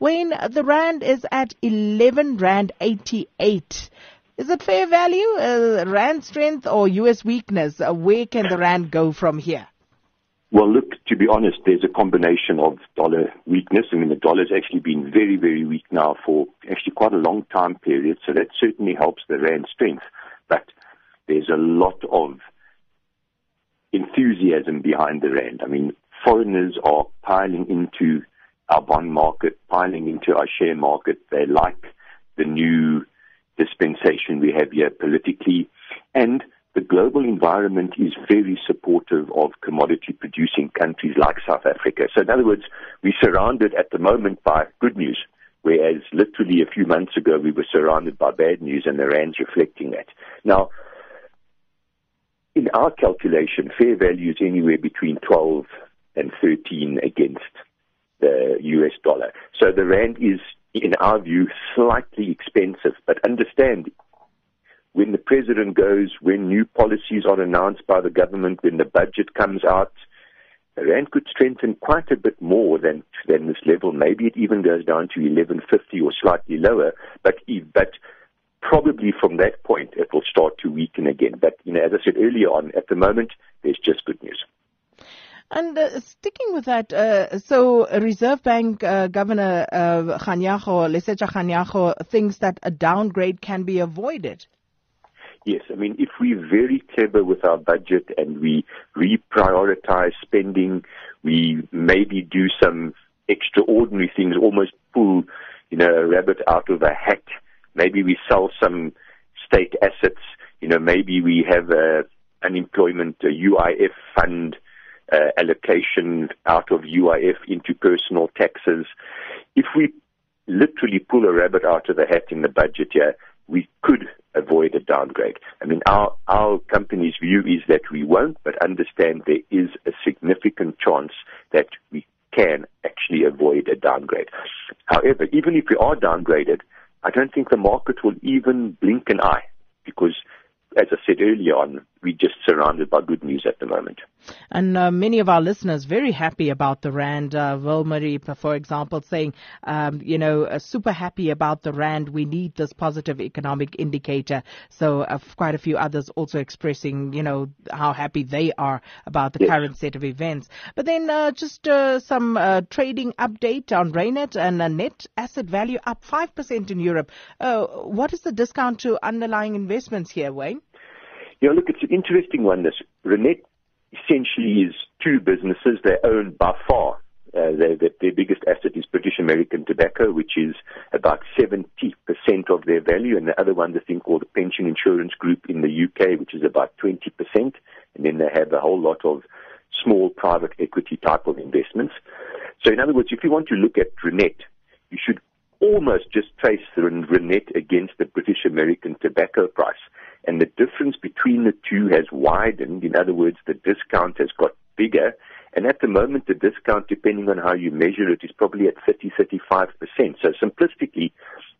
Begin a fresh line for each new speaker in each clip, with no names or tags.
Wayne, the rand is at 11 rand 88. Is it fair value, uh, rand strength or US weakness? Uh, where can the rand go from here?
Well, look, to be honest, there's a combination of dollar weakness. I mean, the dollar's actually been very, very weak now for actually quite a long time period, so that certainly helps the rand strength. But there's a lot of enthusiasm behind the rand. I mean, foreigners are piling into our bond market, piling into our share market. They like the new dispensation we have here politically. And the global environment is very supportive of commodity producing countries like South Africa. So, in other words, we're surrounded at the moment by good news, whereas literally a few months ago we were surrounded by bad news, and the Rand's reflecting that. Now, in our calculation, fair value is anywhere between 12 and 13 against US dollar. So the Rand is in our view, slightly expensive. But understand, when the president goes, when new policies are announced by the government, when the budget comes out, the rand could strengthen quite a bit more than than this level. Maybe it even goes down to 11.50 or slightly lower. But but probably from that point, it will start to weaken again. But you know, as I said earlier on, at the moment, there's just good news.
And uh, sticking with that, uh, so Reserve Bank uh, Governor uh, Kganyago, Lesetja Kganyago, thinks that a downgrade can be avoided.
Yes, I mean, if we're very clever with our budget and we reprioritize spending, we maybe do some extraordinary things, almost pull, you know, a rabbit out of a hat. Maybe we sell some state assets. You know, maybe we have a unemployment a UIF fund uh, allocation out of UIF into personal taxes. If we literally pull a rabbit out of the hat in the budget here, we could avoid a downgrade. I mean, our, our company's view is that we won't, but understand there is a significant chance that we can actually avoid a downgrade. However, even if we are downgraded, I don't think the market will even blink an eye because as I said earlier on, we're just surrounded by good news at the moment.
And uh, many of our listeners very happy about the rand. Uh, Wilmarie, for example, saying, um, you know, uh, super happy about the rand. We need this positive economic indicator. So uh, quite a few others also expressing, you know, how happy they are about the yes. current set of events. But then uh, just uh, some uh, trading update on Reinet and a net asset value up 5% in Europe. what is the discount to underlying investments here, Wayne?
Yeah, look, it's an interesting one. This Reinet essentially is two businesses. They own by far. Uh, their, their biggest asset is British American Tobacco, which is about 70% of their value, and the other one, the thing called the Pension Insurance Group in the UK, which is about 20%. And then they have a whole lot of small private equity type of investments. So, in other words, if you want to look at Reinet, you should almost just trace the Reinet against the British American tobacco price and the difference between the two has widened. In other words, the discount has got bigger. And at the moment, the discount, depending on how you measure it, is probably at 30, 35%. So simplistically,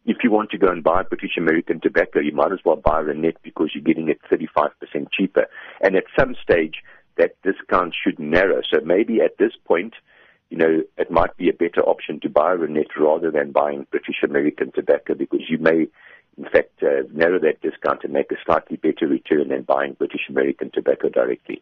if you want to go and buy British American tobacco, you might as well buy Reinet because you're getting it 35% cheaper. And at some stage, that discount should narrow. So maybe at this point, you know, it might be a better option to buy Reinet rather than buying British American tobacco because you may in fact, uh, narrow that discount and make a slightly better return than buying British American tobacco directly.